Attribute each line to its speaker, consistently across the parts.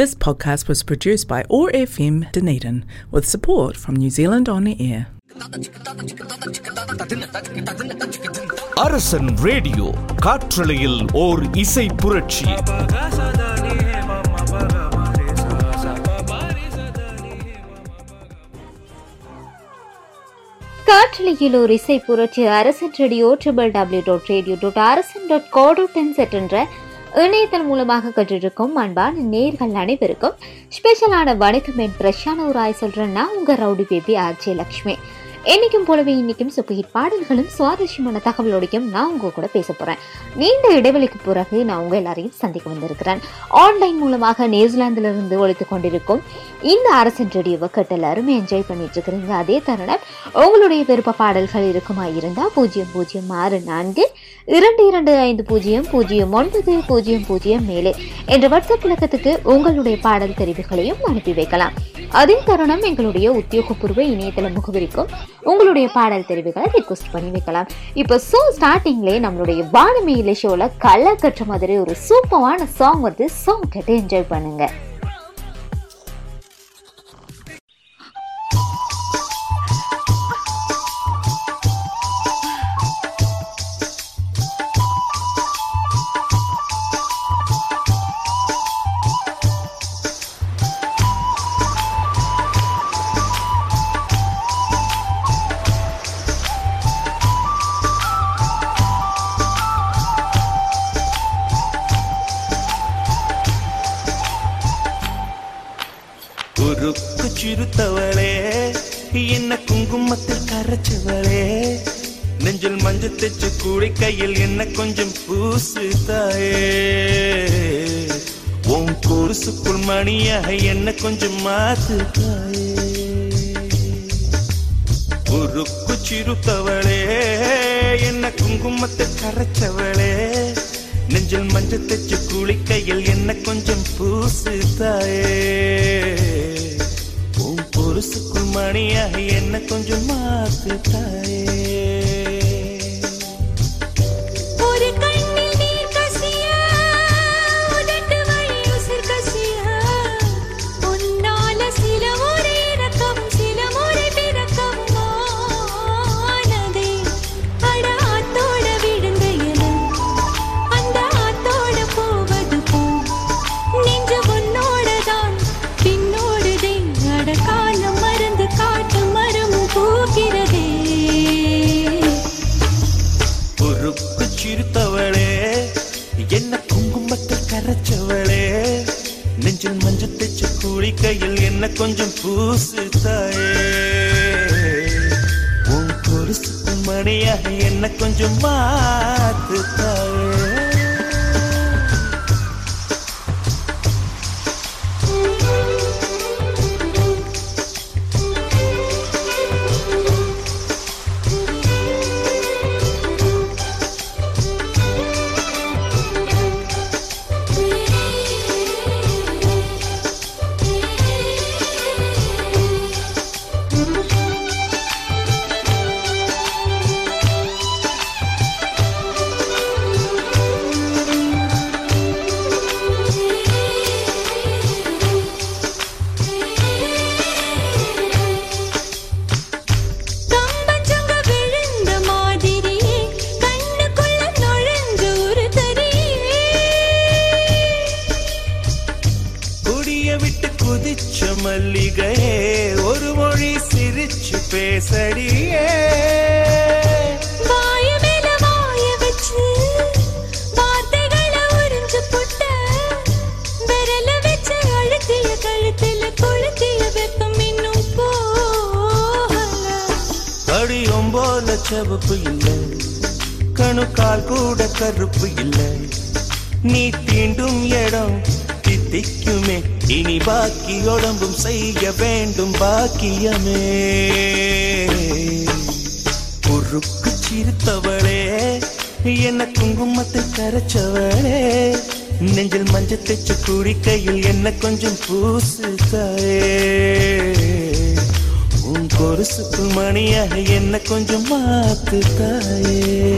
Speaker 1: This podcast was produced by OAR FM Dunedin with support from New Zealand On Air.
Speaker 2: Arasan radio காற்றலையில் ஓர் இசை புரட்சி
Speaker 3: காற்றலையில் ஒரு இசை புரட்சி Arasan radio triple W dot radio dot Arasan dot co dot zed என்ற இணையதன் மூலமாக கற்றிருக்கும் அன்பான நேர்கள் அனைவருக்கும் ஸ்பெஷலான வணக்கம் என் பிரஷான ஒரு ஆய் சொல்கிறேன்னா உங்கள் ரவுடி பேபி ஆர்ஜே லக்ஷ்மி. என்றைக்கும் போலவே இன்னைக்கும் சூப்பர் ஹிட் பாடல்களும் சுவாரஸ்யமான தகவலோடையும் நான் உங்கள் கூட பேச போகிறேன் நீண்ட இடைவெளிக்கு பிறகு நான் உங்கள் எல்லாரையும் சந்திக்க வந்திருக்கிறேன். ஆன்லைன் மூலமாக நியூசிலாந்திலிருந்து ஒழித்து கொண்டிருக்கும் இந்த அரசன் ரேடியோவை கட்ட எல்லாருமே என்ஜாய் பண்ணிட்டு இருக்கிறீங்க. அதே தருணம் உங்களுடைய விருப்ப பாடல்கள் இருக்குமா இருந்தால் பூஜ்ஜியம் பூஜ்ஜியம் ஆறு நான்கு இரண்டு இரண்டு ஐந்து பூஜ்ஜியம் பூஜ்ஜியம் ஒன்பது பூஜ்ஜியம் பூஜ்ஜியம் மேலே என்ற வாட்ஸ்அப் இலக்கத்துக்கு உங்களுடைய பாடல் தெரிவுகளையும் அனுப்பி வைக்கலாம். அதே தருணம் எங்களுடைய உத்தியோகபூர்வ இணையதள முகவரிக்கும் உங்களுடைய பாடல் தெரிவுகளை ரிக்வஸ்ட் பண்ணி வைக்கலாம். இப்போ ஸோ ஸ்டார்டிங்லே நம்மளுடைய வானமையில ஷோவில் களை கட்டுற மாதிரி ஒரு சூப்பரான சாங் வருது. சாங் கேட்டு என்ஜாய்
Speaker 4: பண்ணுங்கள் கொலுசுக்குள் என்ன கொஞ்சம் மாத்து தாயே உருக்கு சிறுத்தவளே என்ன குங்குமத்தை கரைச்சவளே. நெஞ்சில் மஞ்சள் தச்சு குளிக்கையில் என்ன கொஞ்சம் பூசு தாயே உன் பொருசுக்குள் மணியாக என்ன கொஞ்சம் மாத்து தாயே குங்குமத்தில் கரைச்சவளே நெஞ்சில் மஞ்சள் கூலி கையில் என்ன கொஞ்சம் பூசு தாயே. உன் கொலுசுக்கு மணியாக என்ன கொஞ்சம் மாத்து தாயே. வேண்டும் பாக்கியமே குறுக்கு சிரித்தவளே என்ன குங்குமத்தை கரைச்சவளே. நெஞ்சில் மஞ்சள் தைச்சு குடிக்கையில் என்ன கொஞ்சம் பூசு தாயே உன் கொலுசுக்குள் மணியாக என்ன கொஞ்சம் மாத்து தாயே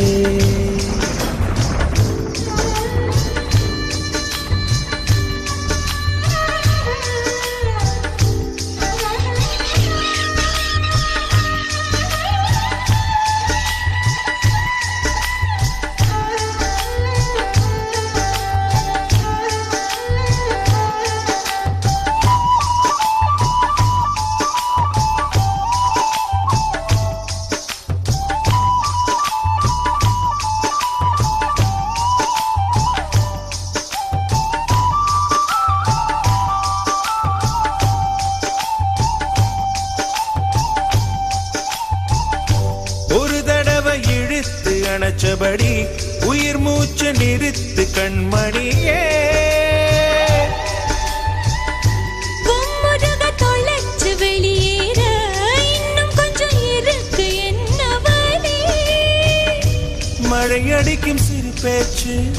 Speaker 4: அடிக்கும் சிறு பேச்சு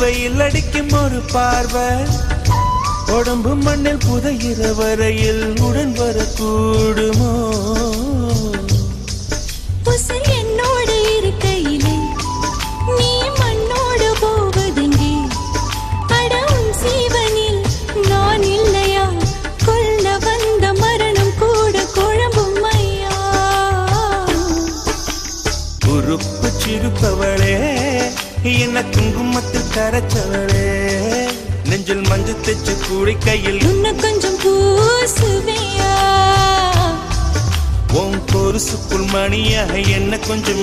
Speaker 4: வெயில் அடிக்கும் ஒரு பார்வை. உடம்பு மண்ணில் புதையிற வரையில் உடன் வரக்கூடுமோ? குங்குமத்தில் கரைச்சவளே. நெஞ்சில் மஞ்சள் தைச்சு குடிக்கையில்
Speaker 5: இன்னும் கொஞ்சம் பூசுவையா?
Speaker 4: உன் பொருசுக்குள் மணியாக என்ன கொஞ்சம்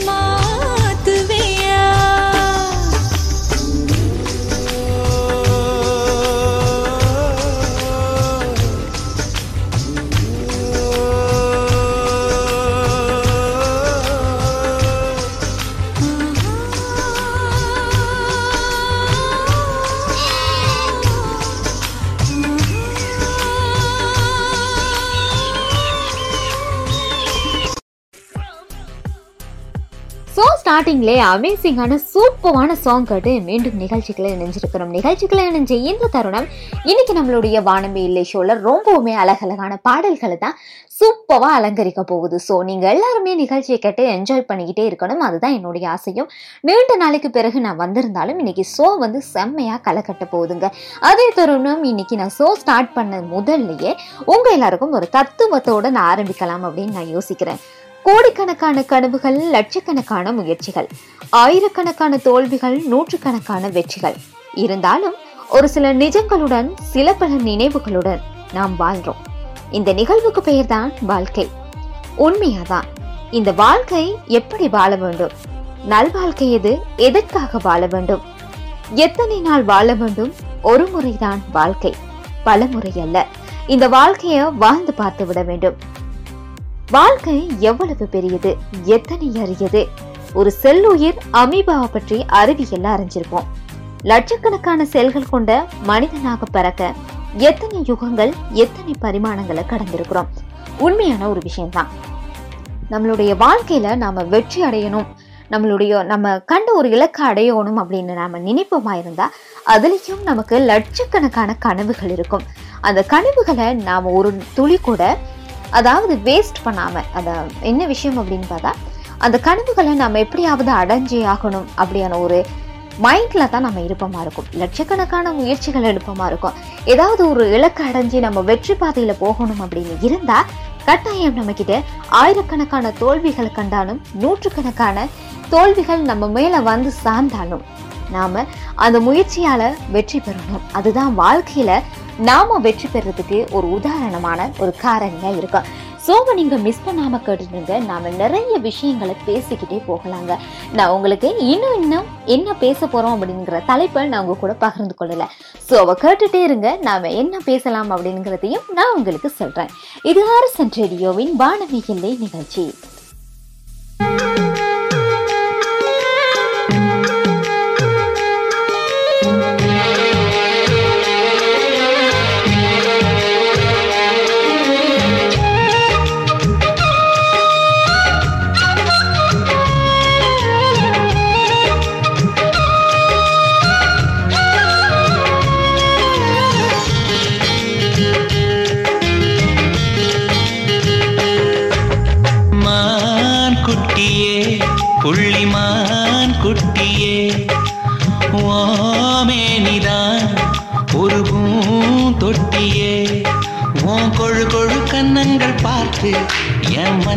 Speaker 3: ஸ்டார்டிங்லே அமேசிங்கான சூப்பரான சாங் கேட்டு மீண்டும் நிகழ்ச்சிகளை இணைஞ்சிருக்கிறோம். நிகழ்ச்சிகளை இணைஞ்ச இந்த தருணம் இன்னைக்கு நம்மளுடைய வானமே இல்லை ஷோல ரொம்பவுமே அழகழகான பாடல்களை தான் சூப்பராக அலங்கரிக்க போகுது. ஸோ நீங்கள் எல்லாருமே நிகழ்ச்சியை கேட்டு என்ஜாய் பண்ணிக்கிட்டே இருக்கணும். அதுதான் என்னுடைய ஆசையும். நீண்ட நாளைக்கு பிறகு நான் வந்திருந்தாலும் இன்னைக்கு ஷோ வந்து செம்மையாக களைக்கட்ட போகுதுங்க. அதே தருணம் இன்னைக்கு நான் ஷோ ஸ்டார்ட் பண்ண முதல்லையே உங்கள் எல்லாருக்கும் ஒரு தத்துவத்தோடு நான் ஆரம்பிக்கலாம் அப்படின்னு நான் யோசிக்கிறேன். கோடிக்கணக்கான கனவுகள் லட்சக்கணக்கான முயற்சிகள் ஆயிரக்கணக்கான தோல்விகள் நூற்றுக்கணக்கான வெற்றிகள். இருந்தாலும் ஒரு சில நிஜங்களுடன் சில பல நினைவுகளுடன் நாம் வாழ்றோம். இந்த நிகழ்வுக்கு பெயர்தான் வாழ்க்கை. உண்மையாதான் இந்த வாழ்க்கை எப்படி வாழ வேண்டும்? நல்வாழ்க்கை எது? எதற்காக வாழ வேண்டும்? எத்தனை நாள் வாழ வேண்டும்? ஒரு முறைதான் வாழ்க்கை. பல முறை அல்ல இந்த வாழ்க்கைய வாழ்ந்து பார்த்து விட வேண்டும். வாழ்க்கை எவ்வளவு பெரியது? எத்தனை அரியது? ஒரு செல்லுயிர் அமீபாவை பற்றி அறிவியல்ல அறிஞ்சிருப்போம். லட்சக்கணக்கான செல்கள் கொண்ட மனிதனாக பிறக்க எத்தனை யுகங்கள் எத்தனை பரிமாணங்களை கடந்திருக்கிறோம்? உண்மையான ஒரு விஷயம்தான். நம்மளுடைய வாழ்க்கையில நாம வெற்றி அடையணும். நம்மளுடைய நம்ம கண்ட ஒரு இலக்கை அடையணும் அப்படின்னு நாம நினைப்போமா இருந்தா அதுலேயும் நமக்கு லட்சக்கணக்கான கனவுகள் இருக்கும். அந்த கனவுகளை நாம ஒரு துளி கூட அதாவது வேஸ்ட் பண்ணாமல் அதை என்ன விஷயம் அப்படின்னு பார்த்தா அந்த கனவுகளை நம்ம எப்படியாவது அடைஞ்சே ஆகணும் அப்படியான ஒரு மைண்டில் தான் நம்ம இருப்பமாக இருக்கும். லட்சக்கணக்கான முயற்சிகள் எடுப்பமாக இருக்கும். ஏதாவது ஒரு இலக்கு அடைஞ்சு நம்ம வெற்றி பாதையில் போகணும் அப்படின்னு இருந்தால் கட்டாயம் நம்மக்கிட்ட ஆயிரக்கணக்கான தோல்விகளை கண்டாலும் நூற்றுக்கணக்கான தோல்விகள் நம்ம மேலே வந்து சார்ந்தாலும் நாம அந்த முயற்சியால வெற்றி பெறணும். அதுதான் வாழ்க்கையில நாம வெற்றி பெறதுக்கு ஒரு உதாரணமான ஒரு காரணியா இருக்கும் ஸோ நீங்க மிஸ் பண்ணாம கேட்டுருங்க நாம நிறைய விஷயங்களை பேசிக்கிட்டே போகலாங்க. நான் உங்களுக்கு இன்னும் இன்னும் என்ன பேச போறோம் அப்படிங்கிற தலைப்பை நான் உங்க கூட பகிர்ந்து கொள்ளல. ஸோ அவ கேட்டுட்டே இருங்க. நாம என்ன பேசலாம் அப்படிங்கிறதையும் நான் உங்களுக்கு சொல்றேன். இது ஆர்எஸ்என் ரேடியோவின் வானவி எல்லை நிகழ்ச்சி.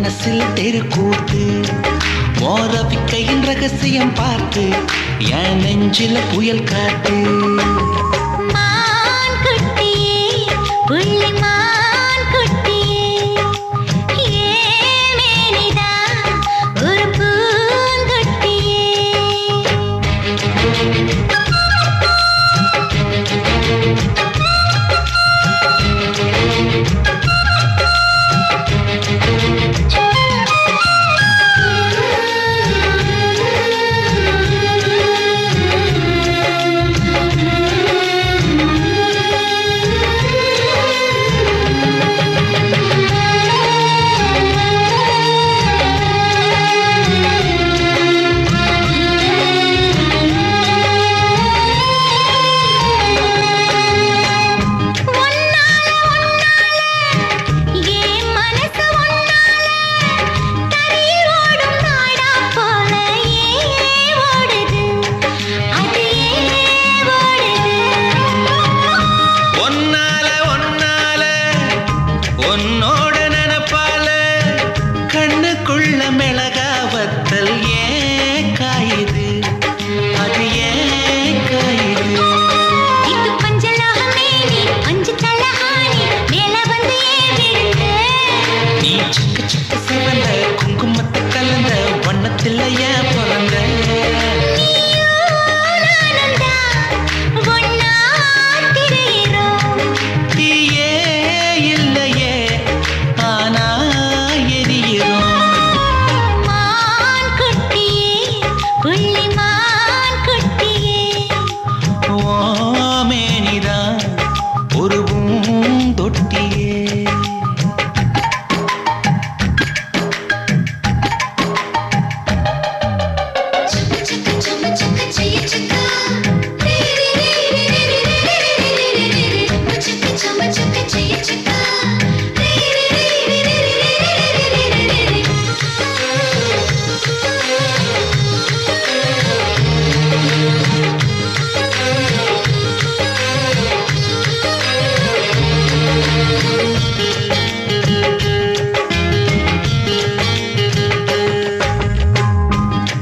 Speaker 4: மனசில் தெருக்கூத்து ஓரபிக்கையின் ரகசியம் பார்த்து என் நெஞ்சில புயல் காட்டு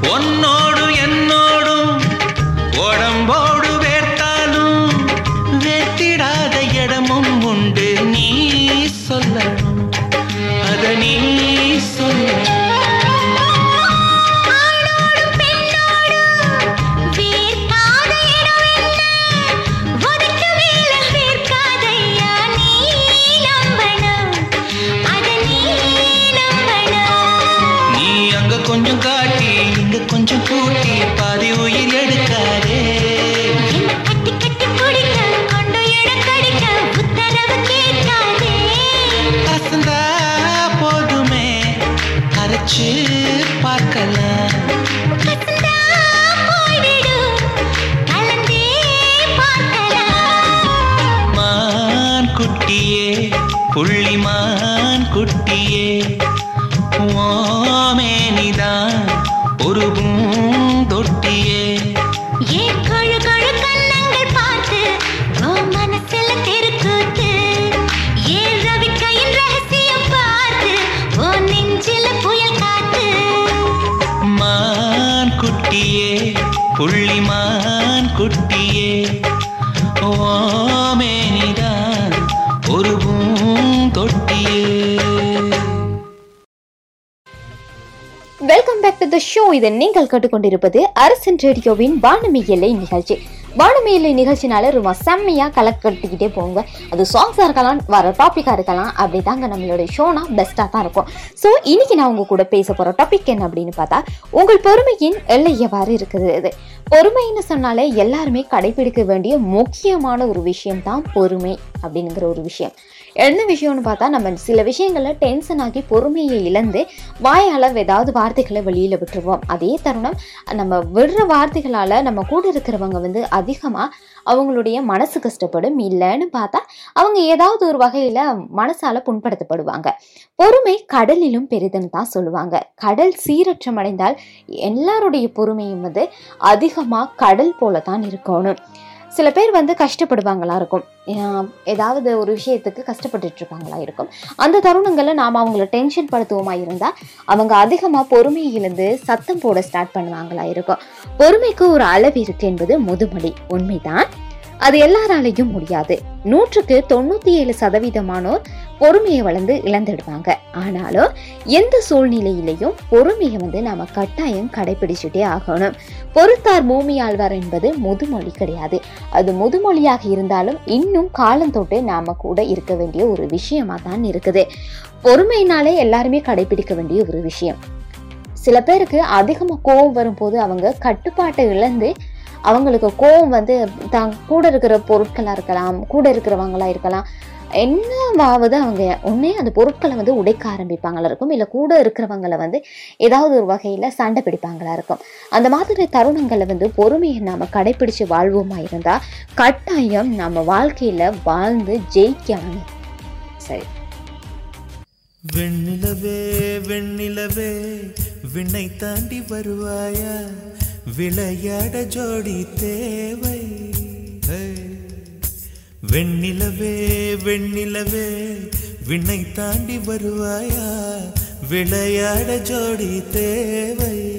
Speaker 6: உன்னோடு
Speaker 3: இதை இது நீங்கள் கேட்டுக்கொண்டிருப்பது அரசன் ரேடியோவின் வானமி எல்லை நிகழ்ச்சி. வானமி எல்லை நிகழ்ச்சினால ரொம்ப செம்மையா கலக்கட்டிக்கிட்டே போங்க. அது சாங்ஸாக இருக்கலாம் வர டாப்பிக்காக இருக்கலாம் அப்படி தாங்க நம்மளுடைய ஷோனா பெஸ்ட்டாக தான் இருக்கும். ஸோ இன்னைக்கு நான் உங்க கூட பேச போகிற டாபிக் என்ன அப்படின்னு பார்த்தா உங்கள் பொறுமையின் எல்லை எவ்வாறு இருக்குது இது பொறுமைன்னு சொன்னாலே எல்லாருமே கடைபிடிக்க வேண்டிய முக்கியமான ஒரு விஷயம் தான் பொறுமை அப்படிங்கிற ஒரு விஷயம். என்ன விஷயம்னு பார்த்தா நம்ம சில விஷயங்களில் டென்ஷன் ஆகி பொறுமையை இழந்து வாயால் ஏதாவது வார்த்தைகளை வெளியில் விட்டுருவோம். அதே தருணம் நம்ம விடுற வார்த்தைகளால் நம்ம கூட இருக்கிறவங்க வந்து அதிகமாக அவங்களுடைய மனசு கஷ்டப்படும். இல்லைன்னு பார்த்தா அவங்க ஏதாவது ஒரு வகையில் மனசால் புண்படுத்தப்படுவாங்க. பொறுமை கடலிலும் பெரிதுன்னு தான் சொல்லுவாங்க. கடல் சீரற்றம் அடைந்தால் எல்லாருடைய பொறுமையும் வந்து அதிகமாக கடல் போல தான் இருக்கணும். சில பேர் வந்து கஷ்டப்படுவாங்களா இருக்கும். ஏதாவது ஒரு விஷயத்துக்கு கஷ்டப்பட்டுட்டு இருப்பாங்களா இருக்கும். அந்த தருணங்களில் நாம் அவங்கள டென்ஷன் படுத்துவோமா இருந்தால் அவங்க அதிகமாக பொறுமையிலிருந்து இழந்து சத்தம் போட ஸ்டார்ட் பண்ணுவாங்களா இருக்கும். பொறுமைக்கு ஒரு அளவு இருக்கு என்பது முதுமொழி. உண்மைதான்? அது எல்லாராலையும் முடியாது. நூற்றுக்கு தொண்ணூத்தி ஏழு சதவீதமானோர் பொறுமையை வளர்ந்து இழந்துடுவாங்க. ஆனாலும் எந்த சூழ்நிலையிலையும் பொறுமையை வந்து நம்ம கட்டாயம் கடைபிடிச்சுட்டே ஆகணும். பொறுத்தார் பூமி ஆழ்வார் என்பது முதுமொழி கிடையாது. அது முதுமொழியாக இருந்தாலும் இன்னும் காலந்தொட்டு நாம கூட இருக்க வேண்டிய ஒரு விஷயமா தான் இருக்குது. பொறுமையினாலே எல்லாருமே கடைபிடிக்க வேண்டிய ஒரு விஷயம். சில பேருக்கு அதிகமாக கோபம் வரும்போது அவங்க கட்டுப்பாட்டை இழந்து அவங்களுக்கு கோபம் வந்து தான் கூட இருக்கிற பொருட்களாக இருக்கலாம் கூட இருக்கிறவங்களா இருக்கலாம். என்னவாவது அவங்க உடனே அந்த பொருட்களை வந்து உடைக்க ஆரம்பிப்பாங்களா இருக்கும்? இல்லை கூட இருக்கிறவங்கள வந்து ஏதாவது ஒரு வகையில் சண்டை பிடிப்பாங்களா இருக்கும்? அந்த மாதிரி தருணங்களை வந்து பொறுமையை நாம் கடைப்பிடிச்சு வாழ்வோமா இருந்தால் கட்டாயம் நம்ம வாழ்க்கையில் வாழ்ந்து ஜெயிக்கலாம் சரி.
Speaker 6: வெண்ணிலவே வெண்ணிலவே விண்ணை தாண்டி வருவாயா? விளையாட ஜோடி தேவை. வெண்ணிலவே வெண்ணிலவே விண்ணை தாண்டி வருவாயா? விளையாட ஜோடி தேவை.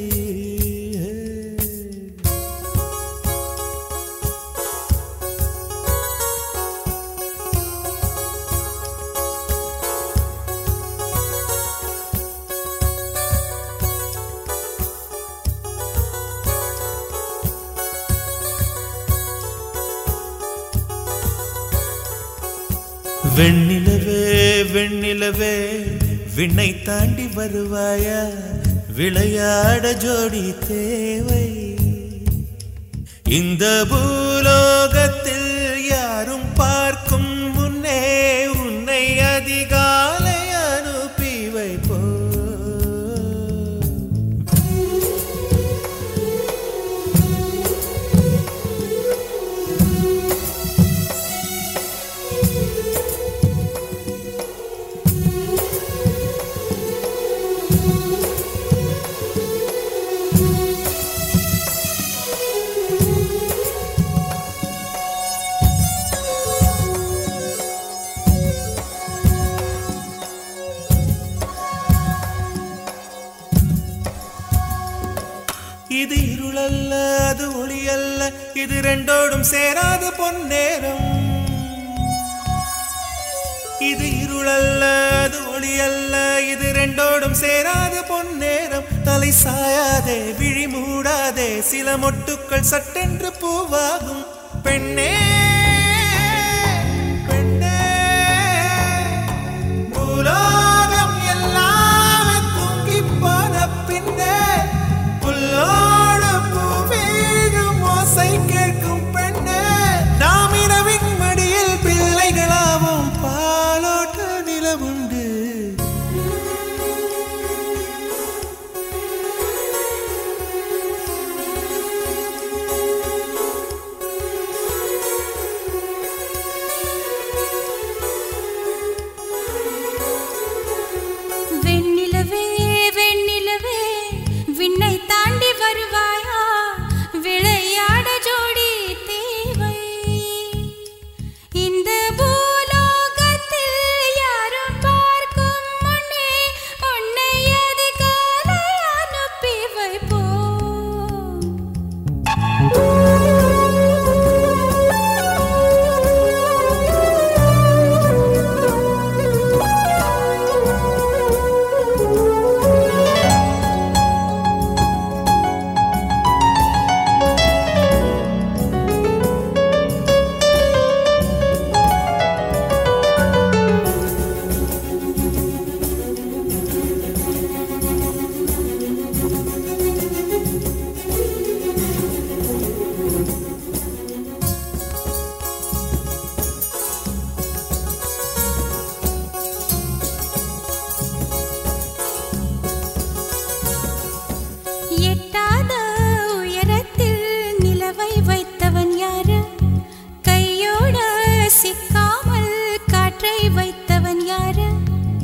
Speaker 6: விண்ணை தாண்டி வருவாயா? விளையாட ஜோடி தேவை. இந்த பூலோகத்தில் யாரும் பார்க்கும் முன்னே
Speaker 7: உன்னை அதிகாரம் இது ரெண்டோடும் சேராது பொன்னேரம். இது இருளல்ல அது ஒளியல்ல இது ரெண்டோடும் சேராது பொன்னேரம். தலை சாயாதே விழி மூடாதே சில மொட்டுக்கள் சட்டென்று பூவாகும். பெண்ணே பெண்ணே பூலோகம்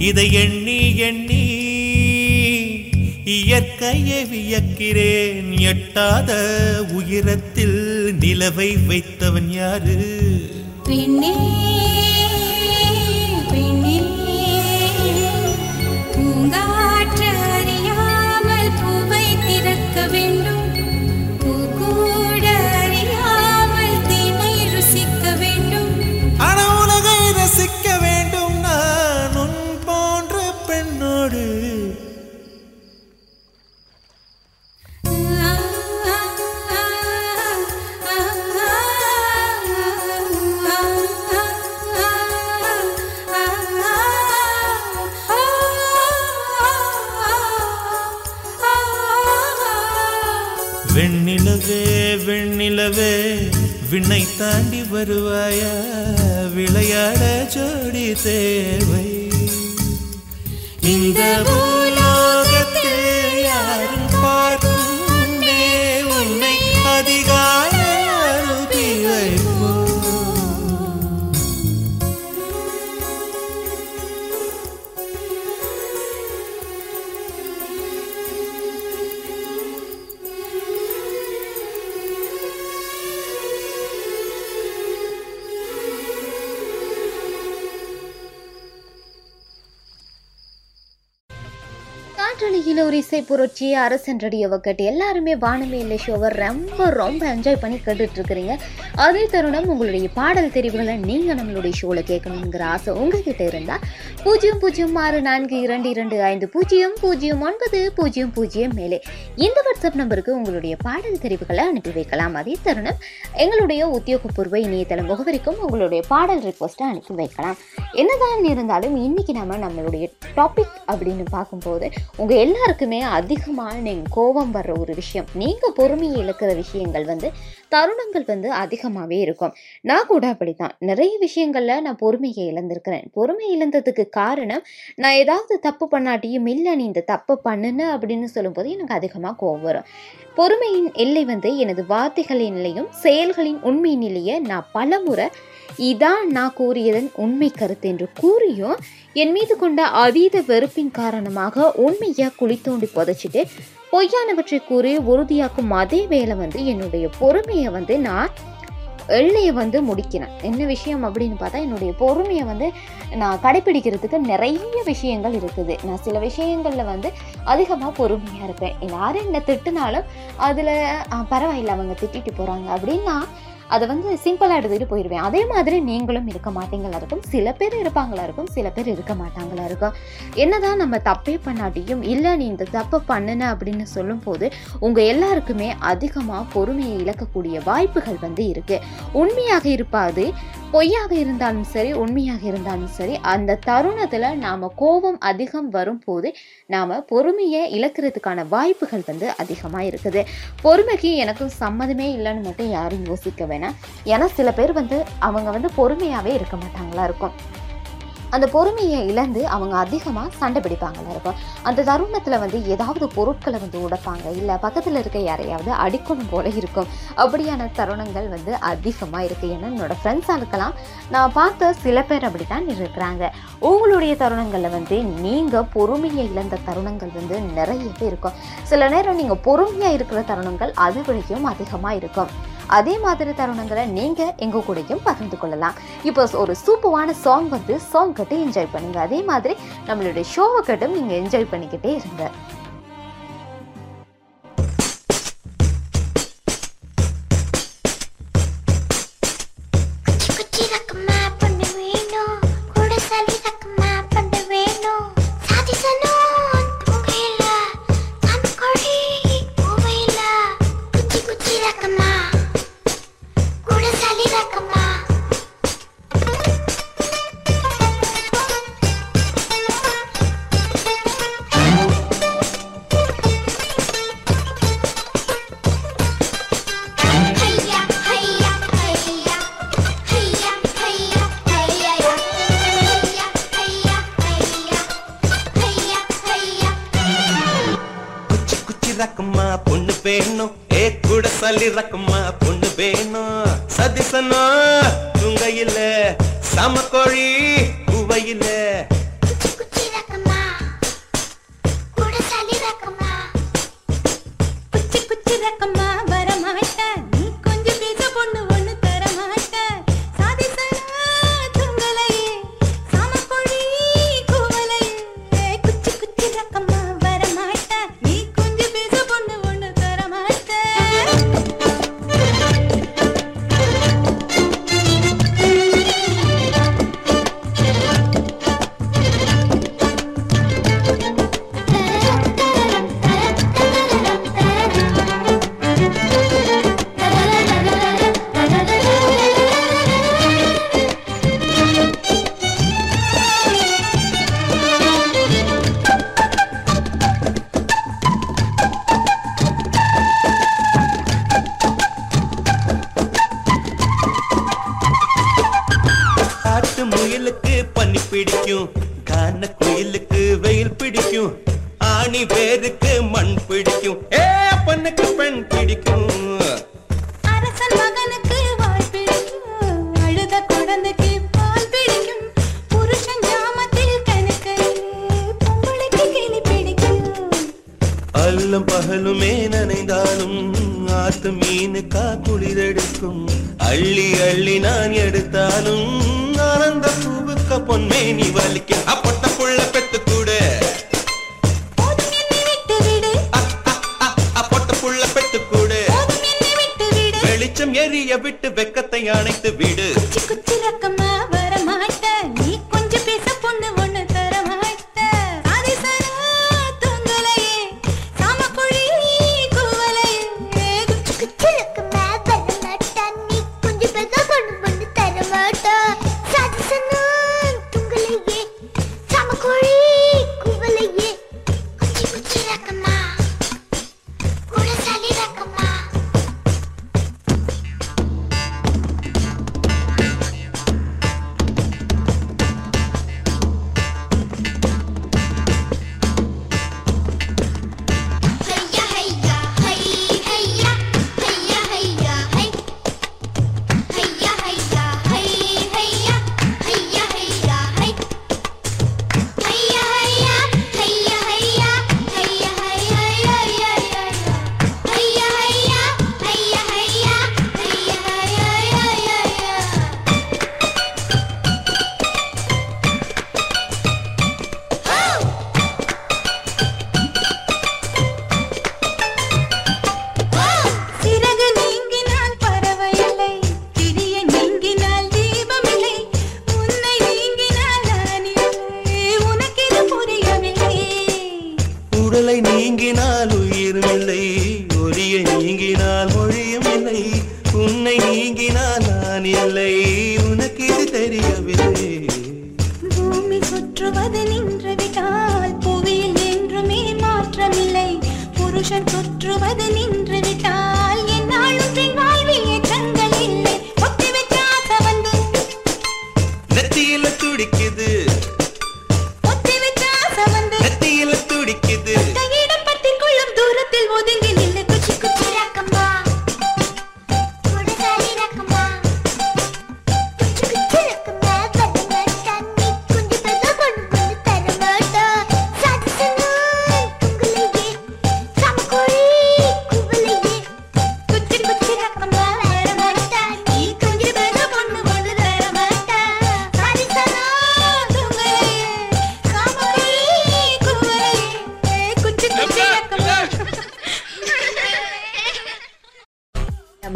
Speaker 7: இதை எண்ணி எண்ணி இயற்கையை வியக்கிறேன். எட்டாத உயரத்தில் நிலவை வைத்தவன் யாரு? பின்னே நிலவே விண்ணை தாண்டி வருவாயா விளையாட ஜோடி தேவை இந்த பூலோகத்தில்
Speaker 3: இசை புரட்சி அரசன் ரேடியோவை கேட்டு எல்லாருமே வானமே இல்லை ஷோவை ரொம்ப ரொம்ப என்ஜாய் பண்ணி கேட்டுட்டு இருக்கிறீங்க அதே தருணம் உங்களுடைய பாடல் தெரிவுகளை நீங்கள் நம்மளுடைய ஷோவில் கேட்கணுங்கிற ஆசை உங்ககிட்ட இருந்தால் பூஜ்ஜியம் பூஜ்ஜியம் ஆறு நான்கு இரண்டு இரண்டு ஐந்து பூஜ்ஜியம் பூஜ்ஜியம் ஒன்பது பூஜ்ஜியம் பூஜ்ஜியம் மேலே. இந்த வாட்ஸ்அப் நம்பருக்கு உங்களுடைய பாடல் தெரிவுகளை அனுப்பி வைக்கலாம். அதே தருணம் எங்களுடைய உத்தியோகபூர்வ இணையதள முகவரிக்கும் உங்களுடைய பாடல் ரிக்வஸ்ட்டை அனுப்பி வைக்கலாம். என்னதான் இருந்தாலும் இன்னைக்கு நம்ம நம்மளுடைய டாபிக் அப்படின்னு பார்க்கும்போது உங்கள் எல்லாருக்குமே அதிகமாக நீங்கள் கோபம் வர்ற ஒரு விஷயம். நீங்கள் பொறுமையை இழக்கிற விஷயங்கள் வந்து தருணங்கள் வந்து அதிகமாகவே இருக்கும். நான் கூட அப்படித்தான். நிறைய விஷயங்களில் நான் பொறுமையை இழந்திருக்கிறேன். பொறுமை இழந்ததுக்கு காரணம் நான் ஏதாவது தப்பு பண்ணாட்டியும் இல்லை நீ இந்த தப்பு பண்ணுன அப்படின்னு சொல்லும்போது எனக்கு அதிகமாக கோபம் வரும். பொறுமையின் எல்லை வந்து எனது வார்த்தைகளின் நிலையும் செயல்களின் உண்மை நிலையை நான் பலமுறை இதான் நான் கூறியதன் உண்மை கருத்து என்று கூறியும் என் மீது கொண்ட அதீத வெறுப்பின் காரணமாக உண்மையை குழி தோண்டி புதைச்சிட்டு பொய்யானவற்றை கூறி உறுதியாக்கும் அதே வேலை வந்து என்னுடைய பொறுமையை வந்து நான் எல்லையை வந்து முடிக்கிறேன் என்ன விஷயம் அப்படின்னு பார்த்தா என்னுடைய பொறுமையை வந்து நான் கடைப்பிடிக்கிறதுக்கு நிறைய விஷயங்கள் இருக்குது. நான் சில விஷயங்களில் வந்து அதிகமாக பொறுமையாக இருப்பேன். யாரும் என்னை திட்டுனாலும் அதில் பரவாயில்ல அவங்க திட்டிட்டு போகிறாங்க அப்படின்னா அதை வந்து சிம்பிளாக எடுத்துகிட்டு போயிடுவேன் அதே மாதிரி நீங்களும் இருக்க மாட்டீங்களா இருக்கும். சில பேர் இருப்பாங்களா இருக்கும். சில பேர் இருக்க மாட்டாங்களா இருக்கும். என்னதான் நம்ம தப்பே பண்ணாட்டியும் இல்லை நீ இந்த தப்பை பண்ணுன அப்படின்னு சொல்லும்போது உங்கள் எல்லாருக்குமே அதிகமாக பொறுமையை இழக்கக்கூடிய வாய்ப்புகள் வந்து இருக்குது உண்மையாக இருப்பாது. பொய்யாக இருந்தாலும் சரி உண்மையாக இருந்தாலும் சரி அந்த தருணத்தில் நாம் கோபம் அதிகம் வரும்போது நாம் பொறுமையை இழக்கிறதுக்கான வாய்ப்புகள் வந்து அதிகமாக இருக்குது. பொறுமைக்கு எனக்கும் சம்மதமே இல்லைன்னு மட்டும் யாரும் யோசிக்க வேணாம். ஏன்னா சில பேர் வந்து அவங்க வந்து பொறுமையாகவே இருக்க மாட்டாங்களா இருக்கும். அந்த பொறுமையை இழந்து அவங்க அதிகமாக சண்டை பிடிப்பாங்களா இருக்கும் அந்த தருணத்தில் வந்து ஏதாவது பொருட்களை வந்து உடைப்பாங்க இல்லை பக்கத்தில் இருக்க யாரையாவது அடிக்கணும் போல இருக்கும். அப்படியான தருணங்கள் வந்து அதிகமாக இருக்குது ஏன்னா என்னோடய ஃப்ரெண்ட்ஸாக இருக்கலாம். நான் பார்த்த சில பேர் அப்படி தான் இருக்கிறாங்க உங்களுடைய தருணங்களில் வந்து நீங்கள் பொறுமையை இழந்த தருணங்கள் வந்து நிறையவே இருக்கும். சில நேரம் நீங்கள் பொறுமையாக இருக்கிற தருணங்கள் அது விடையும் அதிகமாக இருக்கும். அதே மாதிரி தருணங்களை நீங்கள் எங்கள் கூடயும் பகிர்ந்து கொள்ளலாம். இப்போ ஒரு சூப்பரான சாங் வந்து சாங் கட்டு என்ஜாய் பண்ணுங்கள் அதே மாதிரி நம்மளுடைய ஷோவை கட்டும் நீங்கள் என்ஜாய் பண்ணிக்கிட்டே இருங்க.
Speaker 4: விளக்கும் விடு
Speaker 7: எரிய விட்டு வெக்கத்தை அணைத்து விடு.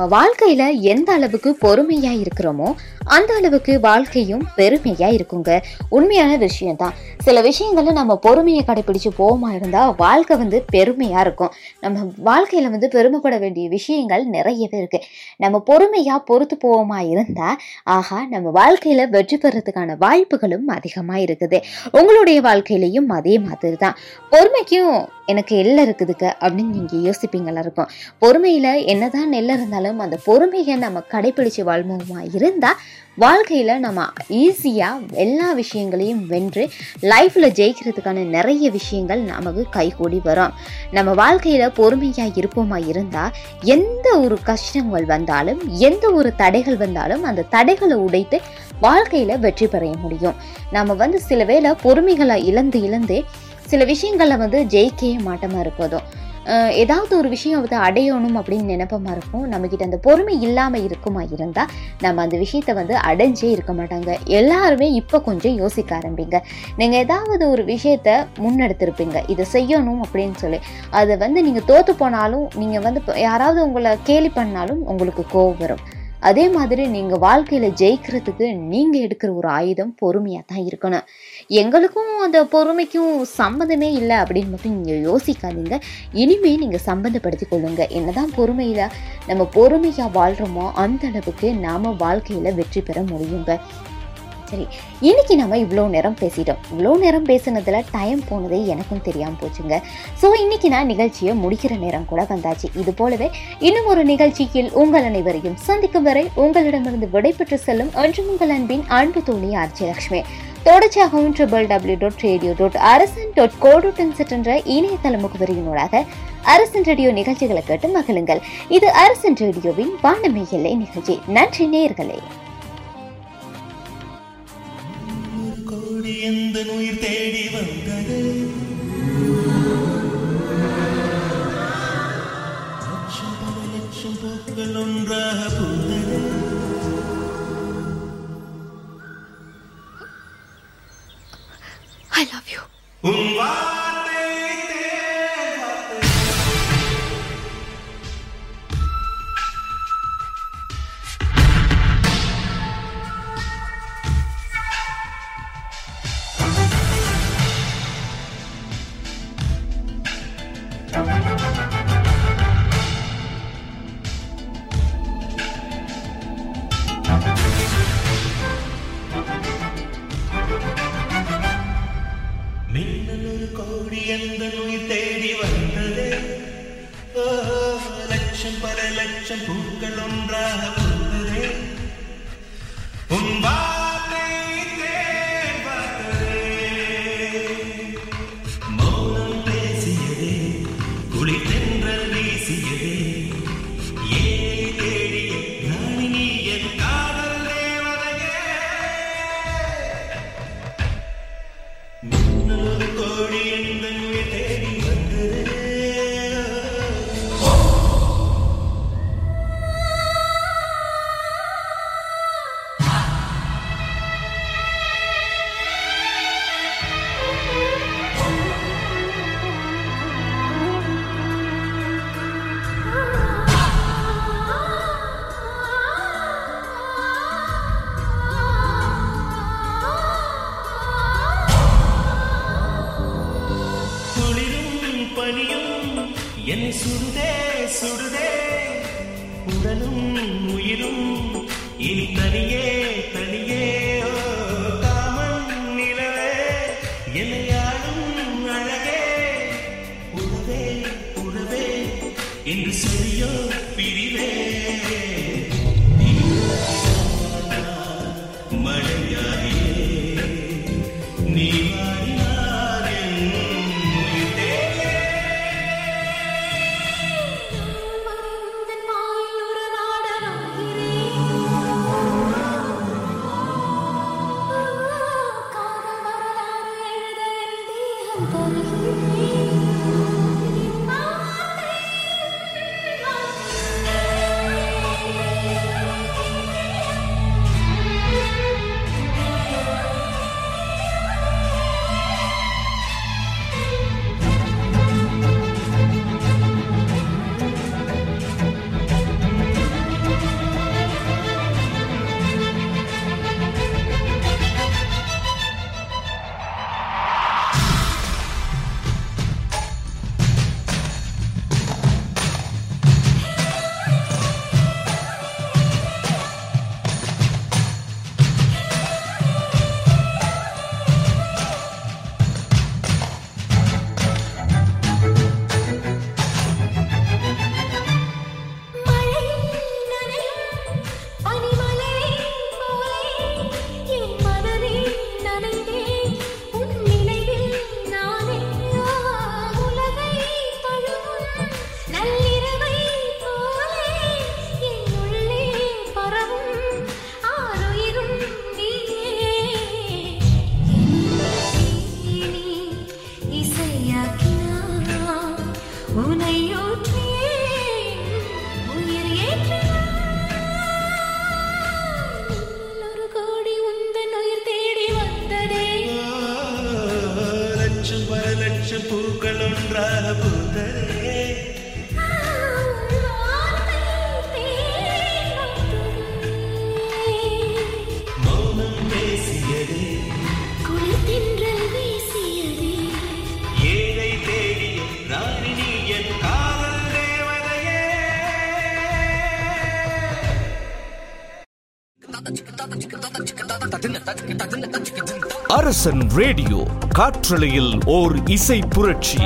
Speaker 3: நம்ம வாழ்க்கையில எந்த அளவுக்கு பொறுமையா இருக்கிறோமோ அந்த அளவுக்கு வாழ்க்கையும் பெருமையா இருக்குங்க. உண்மையான விஷயம்தான். சில விஷயங்கள்ல நம்ம பொறுமையை கடைபிடிச்சு போமா இருந்தா வாழ்க்கை வந்து பெருமையா இருக்கும். நம்ம வாழ்க்கையில வந்து பெருமைப்பட வேண்டிய விஷயங்கள் நிறையவே இருக்கு. நம்ம பொறுமையா பொறுத்து போவோமா இருந்தா ஆஹா நம்ம வாழ்க்கையில வெற்றி பெறதுக்கான வாய்ப்புகளும் அதிகமா இருக்குது. உங்களுடைய வாழ்க்கையிலையும் அதே மாதிரி தான் பொறுமைக்கும் எனக்கு எல்லை இருக்குதுக்கு அப்படின்னு நீங்க யோசிப்பீங்களா இருக்கும். பொறுமையில என்னதான் நெல்ல இருந்தாலும் அந்த பொறுமையை நம்ம கடைபிடிச்சு வாழ்வோமா இருந்தால் வாழ்க்கையில் நம்ம ஈஸியாக எல்லா விஷயங்களையும் வென்று லைஃப்பில் ஜெயிக்கிறதுக்கான நிறைய விஷயங்கள் நமக்கு கைகூடி வரும். நம்ம வாழ்க்கையில் பொறுமையாக இருப்போமா இருந்தால் எந்த ஒரு கஷ்டங்கள் வந்தாலும் எந்த ஒரு தடைகள் வந்தாலும் அந்த தடைகளை உடைத்து வாழ்க்கையில் வெற்றி பெற முடியும். நம்ம வந்து சில வேளை பொறுமைகளை இழந்து இழந்து சில விஷயங்கள்ல வந்து ஜெயிக்கவே மாட்டமாக இருப்பதும் ஏதாவது ஒரு விஷயம் வந்து அடையணும் அப்படின்னு நினைப்பமாக இருக்கும் நம்மக்கிட்ட அந்த பொறுமை இல்லாமல் இருக்குமா இருந்தால் நம்ம அந்த விஷயத்தை வந்து அடைஞ்சே இருக்க மாட்டாங்க. எல்லாருமே இப்போ கொஞ்சம் யோசிக்க ஆரம்பிங்க. நீங்கள் ஏதாவது ஒரு விஷயத்த முன்னெடுத்திருப்பீங்க. இதை செய்யணும் அப்படின்னு சொல்லி. அதை வந்து நீங்கள் தோற்று போனாலும் நீங்கள் வந்து யாராவது உங்களை கேலி பண்ணாலும் உங்களுக்கு கோவம் வரும். அதே மாதிரி நீங்கள் வாழ்க்கையில் ஜெயிக்கிறதுக்கு நீங்கள் எடுக்கிற ஒரு ஆயுதம் பொறுமையாக தான் இருக்கணும். எங்களுக்கும் அந்த பொறுமைக்கும் சம்மந்தமே இல்லை அப்படின்னு மட்டும் நீங்கள் யோசிக்காதீங்க. இனிமேல் நீங்கள் சம்மந்தப்படுத்தி கொள்ளுங்கள் என்னதான் பொறுமையில் நம்ம பொறுமையாக வாழ்கிறோமோ அந்த அளவுக்கு நாம் வாழ்க்கையில் வெற்றி பெற முடியுங்க. சரி இன்னைக்கு நம்ம இவ்வளோ நேரம் பேசிட்டோம். இவ்வளோ நேரம் பேசுனதில் டைம் போனதே எனக்கும் தெரியாமல் போச்சுங்க. ஸோ இன்றைக்கி நான் நிகழ்ச்சியை முடிக்கிற நேரம் கூட வந்தாச்சு. இது போலவே இன்னும் ஒரு நிகழ்ச்சியில் உங்கள் அனைவரையும் சந்திக்கும் வரை உங்களிடமிருந்து விடைபெற்று செல்லும் அன்று உங்கள் அன்பின் அன்பு தோழி ஆர்ஜி லக்ஷ்மி தொடர்ச்சியாகவும் triple W dot radio dot Arasan dot co டென்செட் என்ற இணையதள முகவரியினூடாக அரசன் ரேடியோ நிகழ்ச்சிகளை கேட்டு மகிழுங்கள். இது அரசன் ரேடியோவின் வானமை எல்லை நிகழ்ச்சி. நன்றி நேயர்களே.
Speaker 6: கோடி எந்த நோய் தேடி வந்தது?
Speaker 2: அரசன் ரேடியோ காற்றலையில் ஓர் இசை புரட்சி.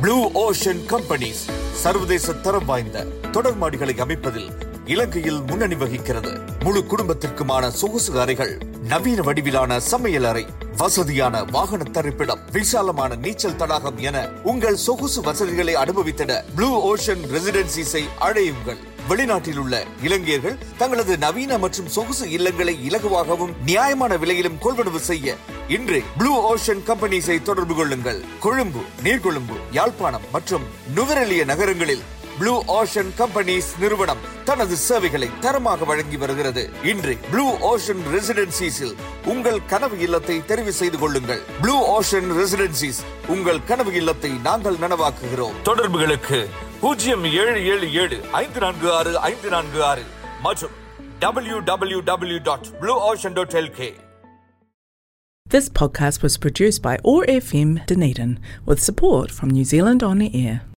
Speaker 2: ப்ளூ ஓஷன் கம்பெனிஸ் சர்வதேச தரம் வாய்ந்த தொடர் மாடிகளை அமைப்பதில் இலங்கையில் முன்னணி வகிக்கிறது. முழு குடும்பத்திற்குமான சொகுசு அறைகள் நவீன வடிவிலான சமையல் அறை. வசதியான வாகன தரிப்பிடம் விசாலமான நீச்சல் தடாகம் என உங்கள் சொகுசு வசதிகளை அனுபவித்திட ப்ளூ ஓஷன் ரெசிடென்சிஸை அழையுங்கள். வெளிநாட்டில் உள்ள இலங்கையர்கள் தங்களது நவீன மற்றும் சொகுசு இல்லங்களை இலகுவாகவும் நியாயமான விலையிலும் கொள்வனவு செய்ய இன்று ப்ளூ ஓஷன் கம்பெனிஸை தொடர்பு கொள்ளுங்கள். கொழும்பு நீர்கொழும்பு யாழ்ப்பாணம் மற்றும் நுவரெலிய நகரங்களில் ப்ளூ ஓஷன் கம்பெனிஸ் நிறுவனம் தனது சேவைகளை தரமாக வழங்கி வருகிறது. இன்று ப்ளூ ஓஷன் ரெசிடென்சிஸில் உங்கள் கனவு இல்லத்தை தெரிவு செய்து கொள்ளுங்கள். ப்ளூ ஓஷன் ரெசிடென்சிஸ் உங்கள் கனவு இல்லத்தை நாங்கள் நனவாக்குகிறோம். தொடர்புகளுக்கு பூஜ்ஜியம் ஏழு ஏழு ஏழு ஐந்து நான்கு ஆறு ஐந்து நான்கு ஆறு மற்றும் W W W dot blue ocean dot LK
Speaker 1: This podcast was produced by ORFM Dunedin with support from New Zealand On the Air.